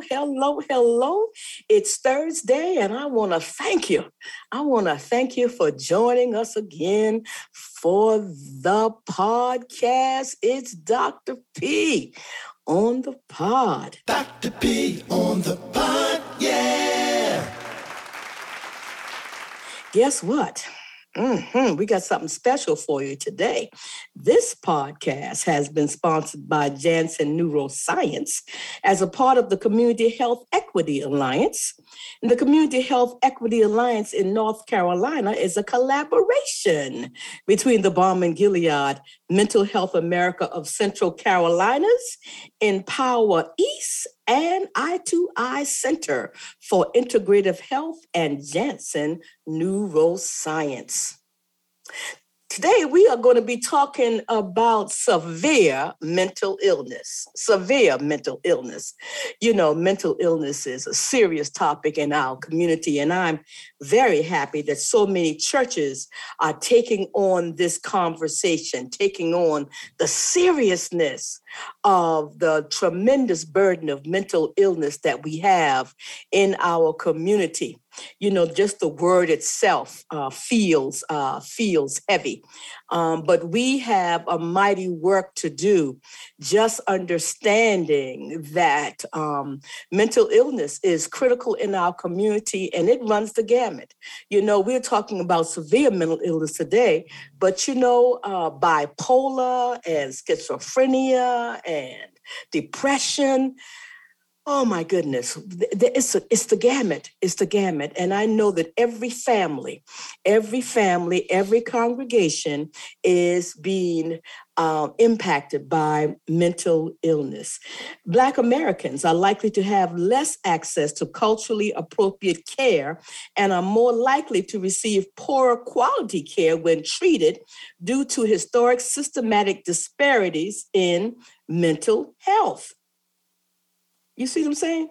hello. Hello. It's Thursday, and I want to thank you. I want to thank you for joining us again for the podcast. It's Dr. P on the pod. Dr. P on the pod, yeah. Guess what? Mm-hmm. We got something special for you today. This podcast has been sponsored by Janssen Neuroscience as a part of the Community Health Equity Alliance. And the Community Health Equity Alliance in North Carolina is a collaboration between the Balm and Gilead Mental Health America of Central Carolinas, Empower East, and I2I Center for Integrative Health and Janssen Neuroscience. Today, we are going to be talking about severe mental illness. Severe mental illness. You know, mental illness is a serious topic in our community, and I'm very happy that so many churches are taking on this conversation, taking on the seriousness of the tremendous burden of mental illness that we have in our community. You know just the word itself uh, feels uh, feels heavy. Um, but we have a mighty work to do just understanding that um, mental illness is critical in our community and it runs the gamut. You know we're talking about severe mental illness today but you know uh, bipolar and schizophrenia and depression. Oh my goodness, it's, a, it's the gamut. It's the gamut. And I know that every family, every family, every congregation is being uh, impacted by mental illness. Black Americans are likely to have less access to culturally appropriate care and are more likely to receive poorer quality care when treated due to historic systematic disparities in mental health. You see what I'm saying?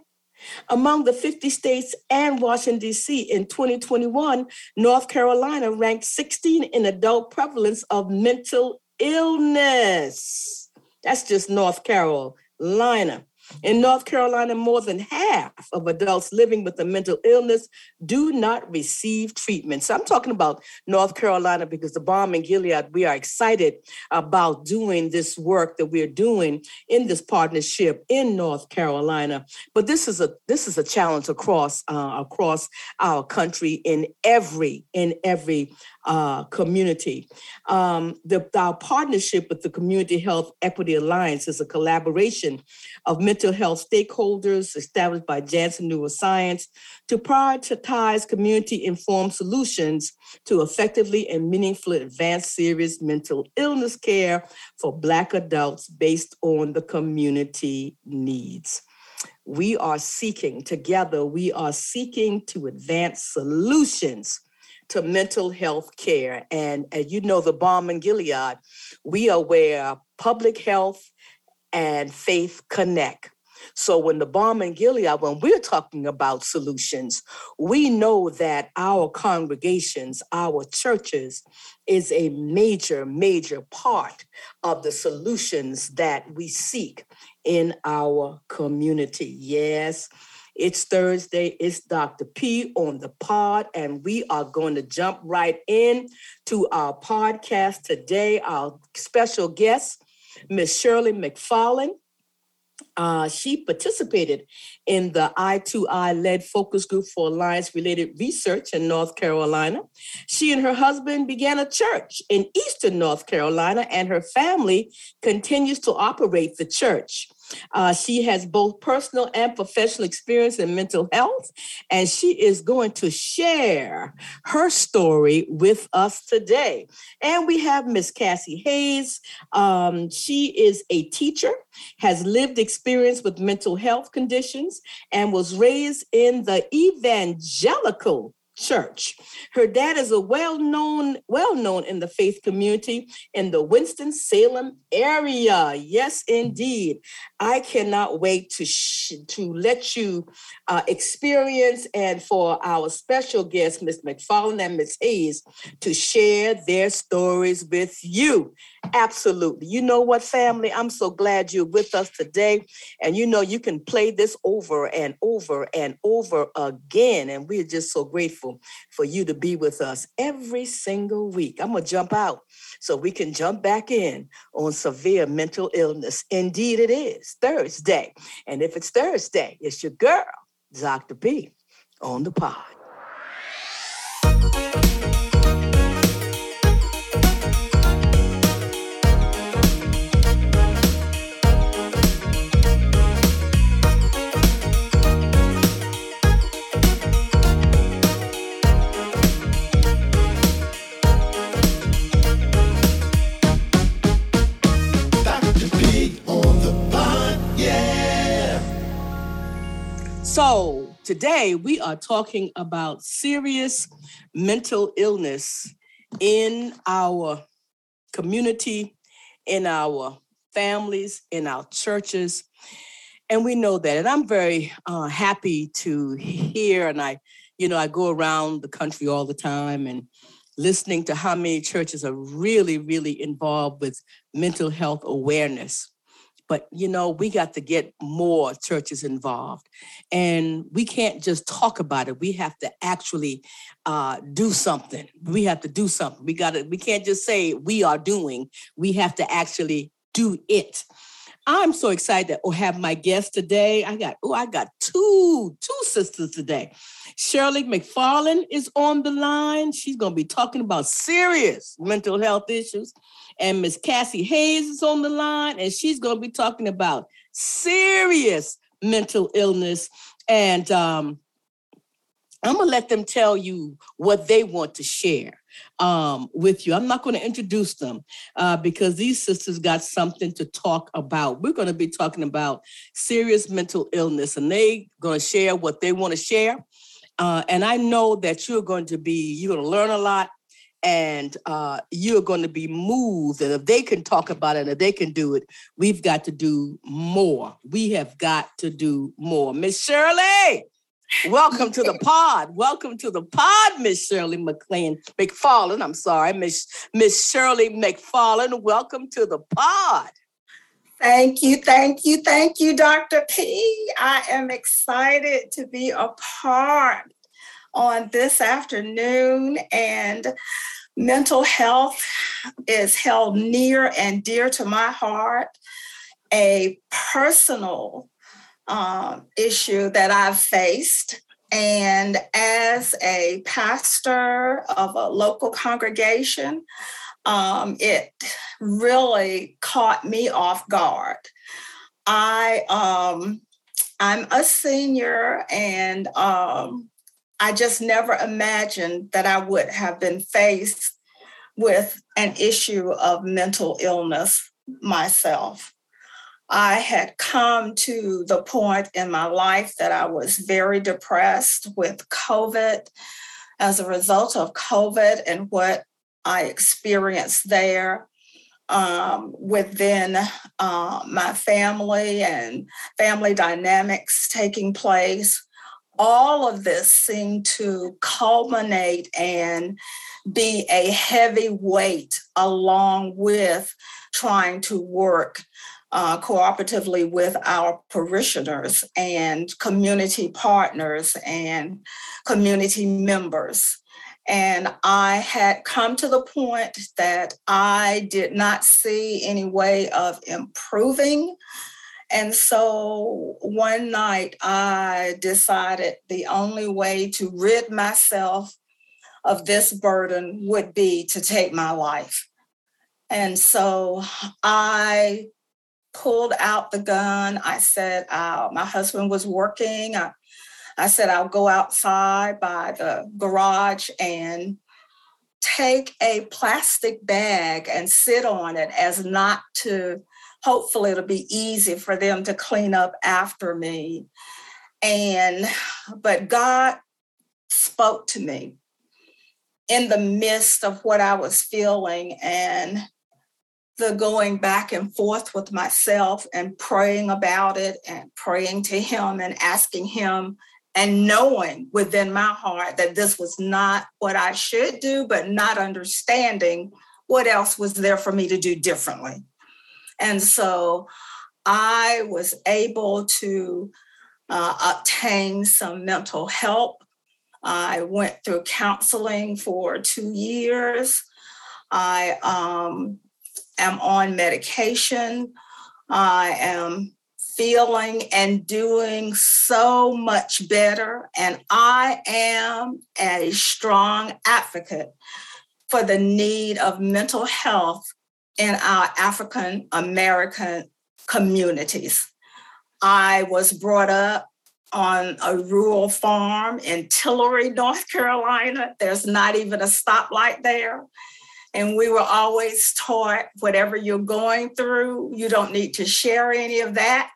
Among the 50 states and Washington, D.C. in 2021, North Carolina ranked 16 in adult prevalence of mental illness. That's just North Carolina. In North Carolina, more than half of adults living with a mental illness do not receive treatment. So I'm talking about North Carolina because the Balm in Gilead, we are excited about doing this work that we're doing in this partnership in North Carolina. But this is a this is a challenge across uh, across our country in every in every uh, community. Um, the, our partnership with the Community Health Equity Alliance is a collaboration of mental health stakeholders established by Janssen Neuroscience to prioritize community informed solutions to effectively and meaningfully advance serious mental illness care for Black adults based on the community needs we are seeking together, we are seeking to advance solutions to mental health care. And as you know, the Balm and Gilead, we are where public health and faith connect. So when the Balm and Gilead, when we're talking about solutions, we know that our congregations, our churches, is a major, major part of the solutions that we seek in our community. Yes. It's Thursday. It's Dr. P on the pod, and we are going to jump right in to our podcast today. Our special guest, Miss Shirley McFarland. Uh, she participated in the I2I led focus group for alliance related research in North Carolina. She and her husband began a church in Eastern North Carolina, and her family continues to operate the church. Uh, she has both personal and professional experience in mental health, and she is going to share her story with us today. And we have Miss Cassie Hayes. Um, she is a teacher, has lived experience with mental health conditions, and was raised in the evangelical Church. Her dad is a well-known, well-known in the faith community in the Winston-Salem area. Yes, indeed. I cannot wait to sh- to let you uh, experience and for our special guests, Ms. McFarland and Ms. Hayes, to share their stories with you. Absolutely. You know what, family? I'm so glad you're with us today. And you know, you can play this over and over and over again. And we're just so grateful for you to be with us every single week. I'm going to jump out so we can jump back in on severe mental illness. Indeed, it is Thursday. And if it's Thursday, it's your girl, Dr. P, on the pod. So, today we are talking about serious mental illness in our community, in our families, in our churches. And we know that. And I'm very uh, happy to hear, and I, you know, I go around the country all the time and listening to how many churches are really, really involved with mental health awareness. But you know, we got to get more churches involved, and we can't just talk about it. We have to actually uh, do something. We have to do something. We got to. We can't just say we are doing. We have to actually do it. I'm so excited to have my guest today. I got oh, I got two two sisters today. Shirley McFarland is on the line. She's going to be talking about serious mental health issues. And Miss Cassie Hayes is on the line, and she's going to be talking about serious mental illness. And um, I'm going to let them tell you what they want to share um, with you. I'm not going to introduce them uh, because these sisters got something to talk about. We're going to be talking about serious mental illness, and they're going to share what they want to share. Uh, and I know that you're going to be, you're going to learn a lot and uh, you're going to be moved. And if they can talk about it, and if they can do it, we've got to do more. We have got to do more. Miss Shirley, welcome to the pod. Welcome to the pod, Miss Shirley McLean McFarland. I'm sorry, Miss Miss Shirley McFarland. Welcome to the pod. Thank you, thank you, thank you, Dr. P. I am excited to be a part on this afternoon, and mental health is held near and dear to my heart. A personal um, issue that I've faced. And as a pastor of a local congregation, um, it really caught me off guard. I um, I'm a senior, and um, I just never imagined that I would have been faced with an issue of mental illness myself. I had come to the point in my life that I was very depressed with COVID as a result of COVID and what I experienced there. Um, within uh, my family and family dynamics taking place, all of this seemed to culminate and be a heavy weight along with trying to work uh, cooperatively with our parishioners and community partners and community members. And I had come to the point that I did not see any way of improving. And so one night I decided the only way to rid myself of this burden would be to take my life. And so I pulled out the gun. I said, uh, my husband was working. I, I said, I'll go outside by the garage and take a plastic bag and sit on it as not to, hopefully, it'll be easy for them to clean up after me. And, but God spoke to me in the midst of what I was feeling and the going back and forth with myself and praying about it and praying to Him and asking Him and knowing within my heart that this was not what I should do, but not understanding what else was there for me to do differently. And so I was able to uh, obtain some mental help. I went through counseling for two years. I um, am on medication. I am feeling and doing so much better. And I am a strong advocate for the need of mental health in our African American communities. I was brought up on a rural farm in Tillery, North Carolina. There's not even a stoplight there. And we were always taught whatever you're going through, you don't need to share any of that.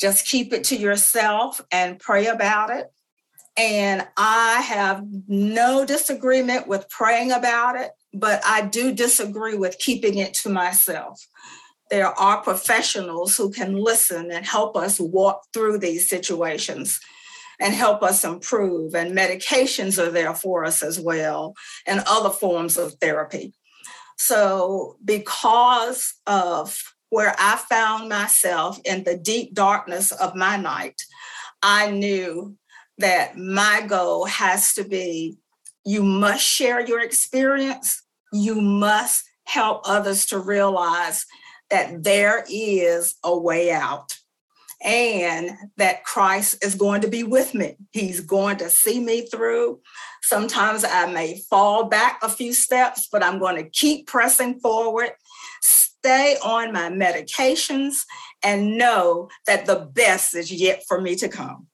Just keep it to yourself and pray about it. And I have no disagreement with praying about it, but I do disagree with keeping it to myself. There are professionals who can listen and help us walk through these situations and help us improve. And medications are there for us as well, and other forms of therapy. So, because of where I found myself in the deep darkness of my night, I knew that my goal has to be you must share your experience, you must help others to realize that there is a way out and that Christ is going to be with me. He's going to see me through. Sometimes I may fall back a few steps, but I'm going to keep pressing forward, stay on my medications, and know that the best is yet for me to come.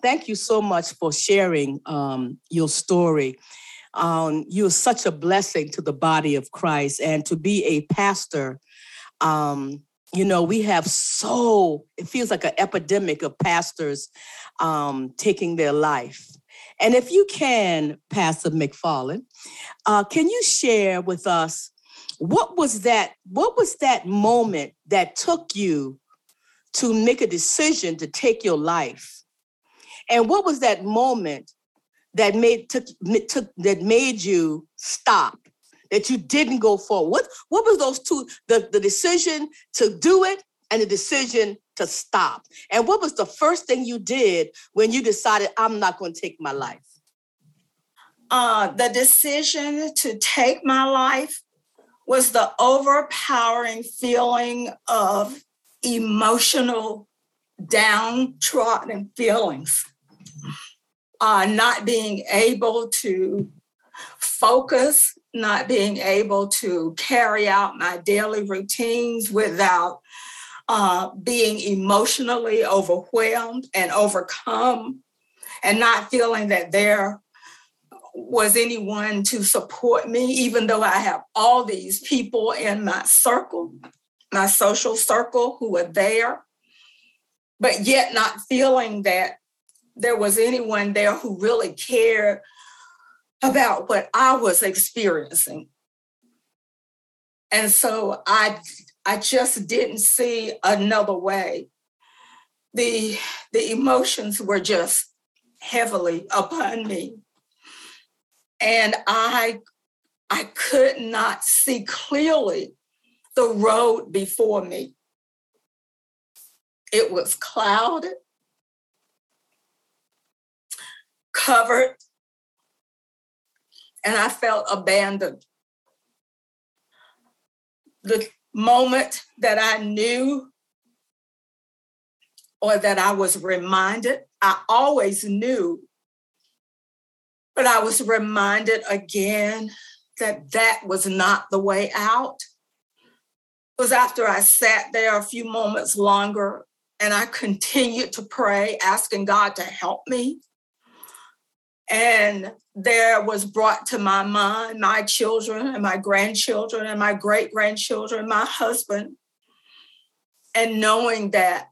Thank you so much for sharing um, your story. Um, you're such a blessing to the body of Christ, and to be a pastor. Um, you know, we have so, it feels like an epidemic of pastors um, taking their life. And if you can, Pastor McFarland, uh, can you share with us what was that? What was that moment that took you to make a decision to take your life? And what was that moment that made took, took that made you stop that you didn't go forward? What what was those two the, the decision to do it and the decision to stop? And what was the first thing you did when you decided I'm not going to take my life? Uh, the decision to take my life was the overpowering feeling of emotional downtrodden feelings. Uh, not being able to focus not being able to carry out my daily routines without uh, being emotionally overwhelmed and overcome, and not feeling that there was anyone to support me, even though I have all these people in my circle, my social circle who are there, but yet not feeling that there was anyone there who really cared about what I was experiencing. And so I I just didn't see another way. The the emotions were just heavily upon me. And I I could not see clearly the road before me. It was clouded, covered and I felt abandoned. The moment that I knew or that I was reminded, I always knew, but I was reminded again that that was not the way out. It was after I sat there a few moments longer and I continued to pray, asking God to help me. And there was brought to my mind my children and my grandchildren and my great grandchildren, my husband, and knowing that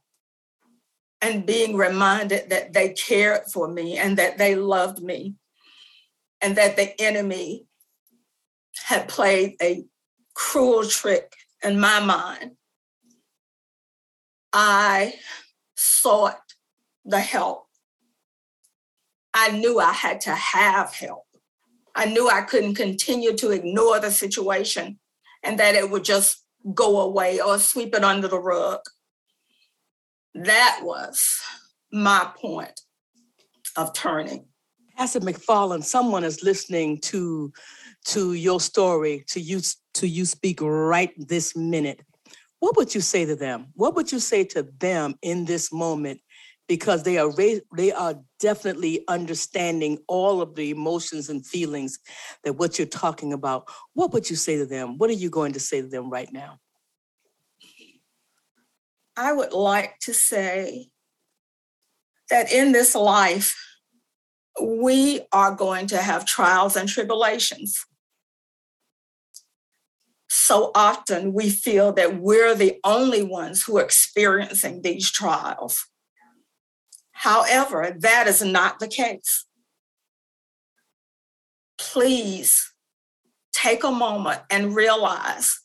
and being reminded that they cared for me and that they loved me and that the enemy had played a cruel trick in my mind, I sought the help. I knew I had to have help. I knew I couldn't continue to ignore the situation and that it would just go away or sweep it under the rug. That was my point of turning. Pastor McFarland, someone is listening to to your story, to you to you speak right this minute. What would you say to them? What would you say to them in this moment? Because they are they are definitely understanding all of the emotions and feelings that what you're talking about. What would you say to them? What are you going to say to them right now? I would like to say that in this life, we are going to have trials and tribulations. So often we feel that we're the only ones who are experiencing these trials. However, that is not the case. Please take a moment and realize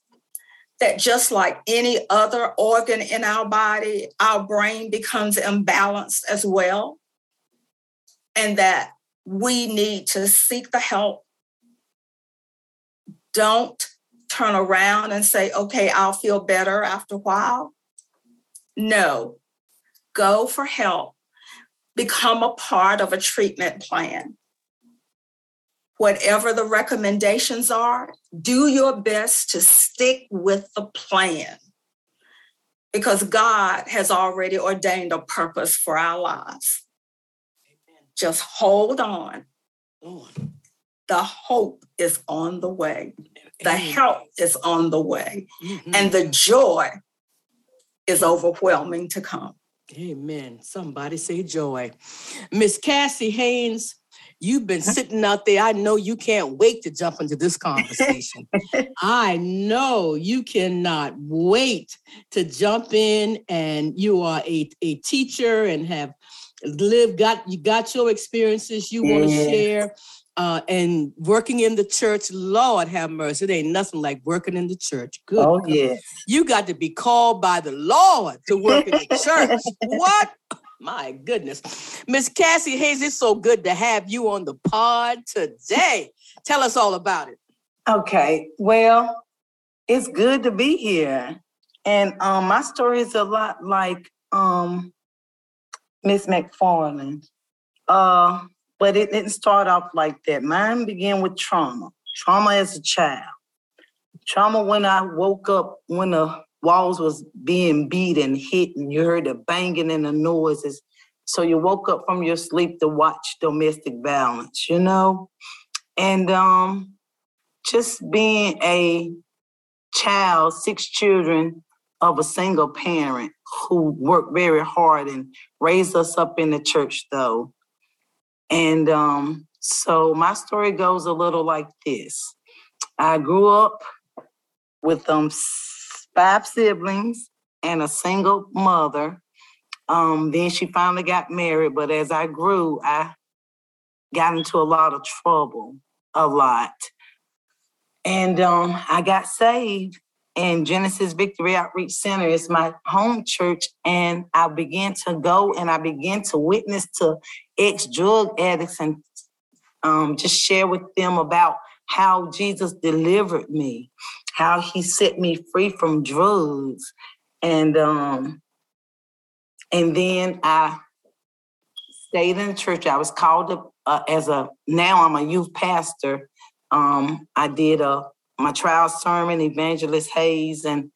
that just like any other organ in our body, our brain becomes imbalanced as well. And that we need to seek the help. Don't turn around and say, okay, I'll feel better after a while. No, go for help. Become a part of a treatment plan whatever the recommendations are, do your best to stick with the plan because God has already ordained a purpose for our lives. Just hold on. The hope is on the way. The help is on the way. Mm-hmm. And the joy is overwhelming to come. Amen. Somebody say joy. Miss Cassie Hayes, You've been sitting out there. I know you can't wait to jump into this conversation. I know you cannot wait to jump in, and you are a, a teacher and have lived, got you got your experiences you want to share. Uh, and working in the church, Lord have mercy. It ain't nothing like working in the church. Good. Oh, yeah. You got to be called by the Lord to work in the church. what? My goodness. Miss Cassie Hayes, it's so good to have you on the pod today. Tell us all about it. Okay. Well, it's good to be here. And um, my story is a lot like um, Miss McFarland. Uh, but it didn't start off like that. Mine began with trauma. Trauma as a child. Trauma when I woke up when the walls was being beat and hit and you heard the banging and the noises. So you woke up from your sleep to watch domestic violence, you know? And um, just being a child, six children of a single parent who worked very hard and raised us up in the church though. And um, so my story goes a little like this. I grew up with um five siblings and a single mother. Um, then she finally got married, but as I grew, I got into a lot of trouble, a lot. And um, I got saved, and Genesis Victory Outreach Center is my home church. And I began to go and I began to witness to ex drug addicts and um, just share with them about how Jesus delivered me how he set me free from drugs. And um, and then I stayed in church. I was called up uh, as a now I'm a youth pastor. Um, I did a my trial sermon, Evangelist Hayes, and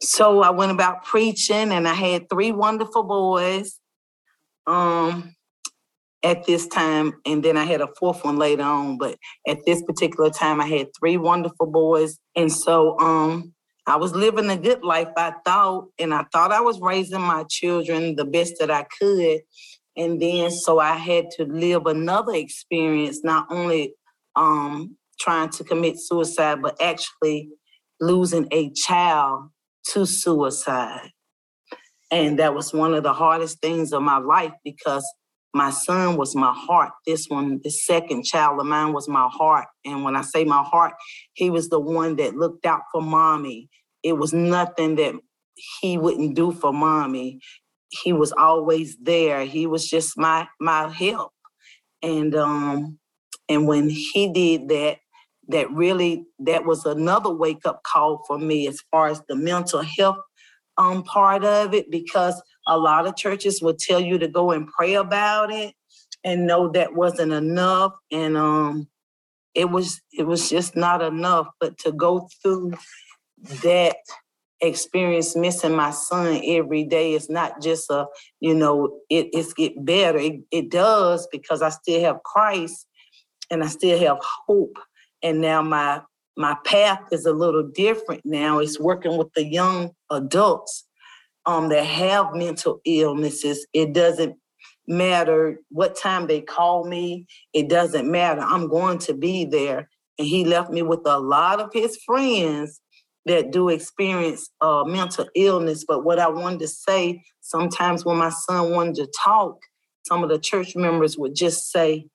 so I went about preaching, and I had three wonderful boys. Um, at this time, and then I had a fourth one later on. But at this particular time, I had three wonderful boys, and so um, I was living a good life. I thought, and I thought I was raising my children the best that I could, and then so I had to live another experience, not only um, trying to commit suicide, but actually losing a child to suicide. And that was one of the hardest things of my life because my son was my heart. This one, the second child of mine was my heart. And when I say my heart, he was the one that looked out for mommy. It was nothing that he wouldn't do for mommy. He was always there. He was just my my help. And um and when he did that, that really that was another wake up call for me as far as the mental health um part of it because a lot of churches will tell you to go and pray about it and know that wasn't enough and um it was it was just not enough. But to go through that experience missing my son every day it's not just a you know it, it's get better. It, it does because i still have christ and i still have hope and now my my path is a little different now it's working with the young adults um, that have mental illnesses. It doesn't matter what time they call me. It doesn't matter. I'm going to be there. And he left me with a lot of his friends that do experience uh, mental illness. But what I wanted to say, sometimes when my son wanted to talk, some of the church members would just say,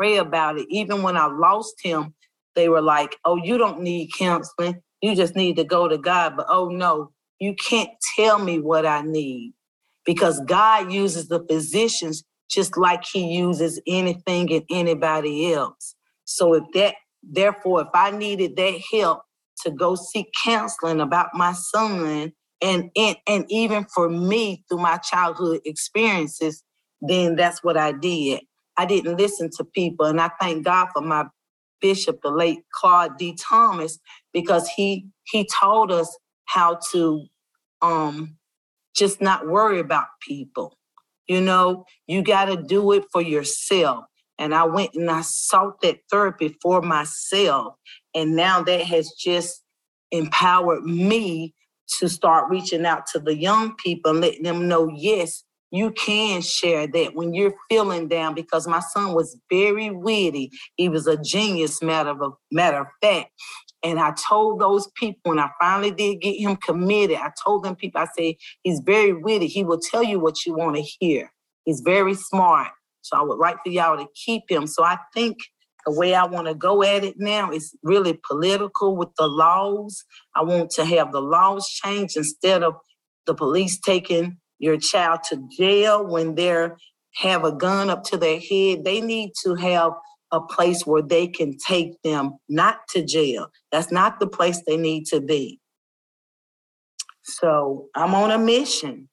pray about it. Even when I lost him, they were like, oh, you don't need counseling. You just need to go to God. But oh no, you can't tell me what I need because God uses the physicians just like he uses anything and anybody else. So if that, therefore, if I needed that help to go seek counseling about my son and, and, and even for me through my childhood experiences, then that's what I did. I didn't listen to people. And I thank God for my bishop, the late Claude D. Thomas, because he he told us how to um just not worry about people. You know, you got to do it for yourself. And I went and I sought that therapy for myself. And now that has just empowered me to start reaching out to the young people and letting them know, yes, you can share that when you're feeling down because my son was very witty. He was a genius, matter of matter of fact. And I told those people when I finally did get him committed, I told them people, I say, he's very witty. He will tell you what you want to hear. He's very smart. So I would like for y'all to keep him. So I think the way I want to go at it now is really political with the laws. I want to have the laws changed instead of the police taking your child to jail when they're have a gun up to their head. They need to have a place where they can take them not to jail. That's not the place they need to be. So I'm on a mission.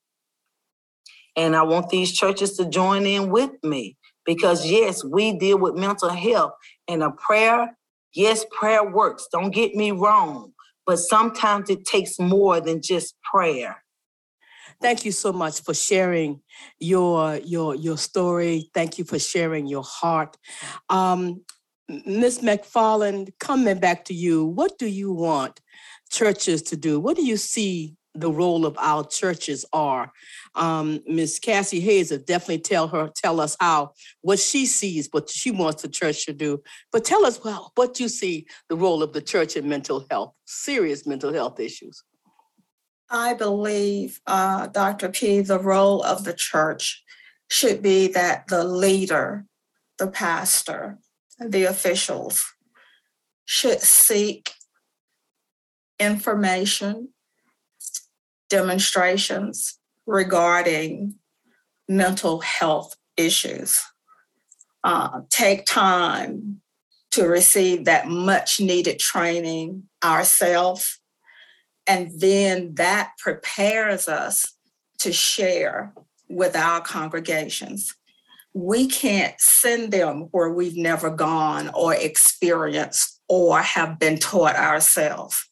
And I want these churches to join in with me because, yes, we deal with mental health and a prayer. Yes, prayer works. Don't get me wrong. But sometimes it takes more than just prayer. Thank you so much for sharing your your your story. Thank you for sharing your heart. Um, Ms. McFarland, coming back to you, what do you want churches to do? What do you see the role of our churches are? Um, Ms. Cassie Hayes will definitely tell her tell us how what she sees, what she wants the church to do. But tell us well what you see the role of the church in mental health, serious mental health issues. I believe, uh, Dr. P, the role of the church should be that the leader, the pastor, the officials should seek information, demonstrations regarding mental health issues. Uh, take time to receive that much needed training ourselves and then that prepares us to share with our congregations. We can't send them where we've never gone or experienced or have been taught ourselves.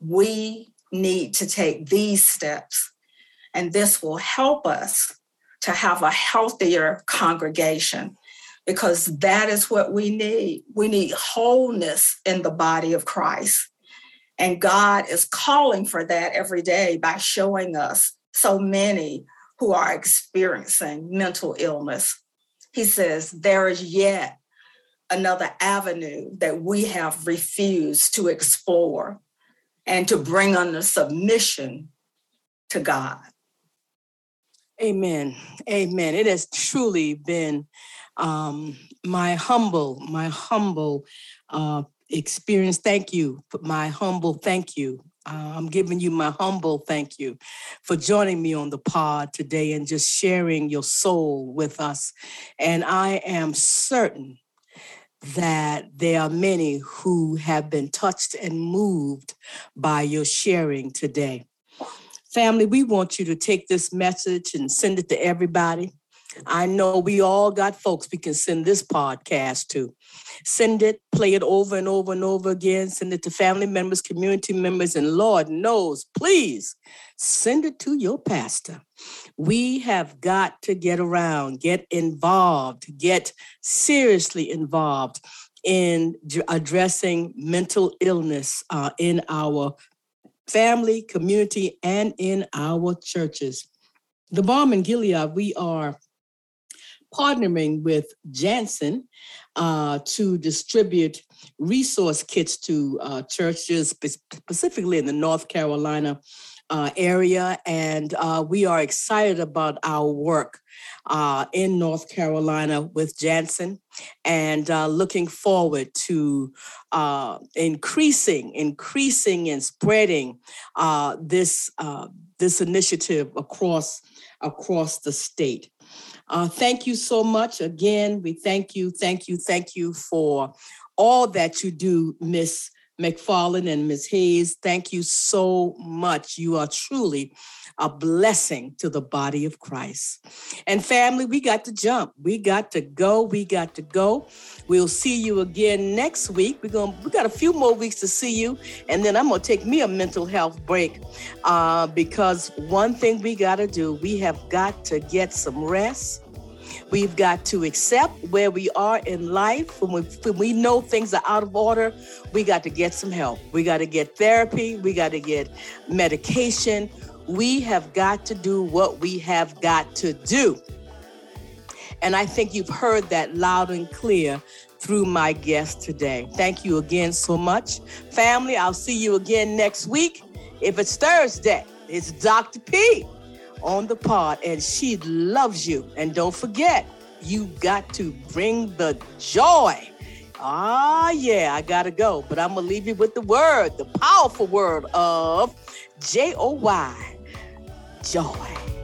We need to take these steps, and this will help us to have a healthier congregation because that is what we need. We need wholeness in the body of Christ. And God is calling for that every day by showing us so many who are experiencing mental illness. He says, There is yet another avenue that we have refused to explore and to bring under submission to God. Amen. Amen. It has truly been um, my humble, my humble uh, experience. Thank you. My humble thank you. Uh, I'm giving you my humble thank you for joining me on the pod today and just sharing your soul with us. And I am certain that there are many who have been touched and moved by your sharing today. Family, we want you to take this message and send it to everybody. I know we all got folks we can send this podcast to. Send it, play it over and over and over again. Send it to family members, community members, and Lord knows, please send it to your pastor. We have got to get around, get involved, get seriously involved in addressing mental illness uh, in our family, community, and in our churches. The Balm in Gilead, we are partnering with Janssen uh, to distribute resource kits to uh, churches, specifically in the North Carolina uh, area. And uh, we are excited about our work uh, in North Carolina with Janssen and uh, looking forward to increasing, increasing and spreading this, this initiative across, across the state. Uh, thank you so much. Again, we thank you, thank you, thank you for all that you do, Miss McFarland and Ms. Hayes, thank you so much. You are truly a blessing to the body of Christ. And family, we got to jump. We got to go. We got to go. We'll see you again next week. We're going we got a few more weeks to see you. And then I'm gonna take me a mental health break. Uh, because one thing we gotta do, we have got to get some rest We've got to accept where we are in life. When we, when we know things are out of order, we got to get some help. We got to get therapy. We got to get medication. We have got to do what we have got to do. And I think you've heard that loud and clear through my guest today. Thank you again so much. Family, I'll see you again next week. If it's Thursday, it's Dr. P on the pod, and she loves you. And don't forget, you got to bring the joy. Ah, yeah, I gotta go, but I'm gonna leave you with the word, the powerful word of J O Y, joy.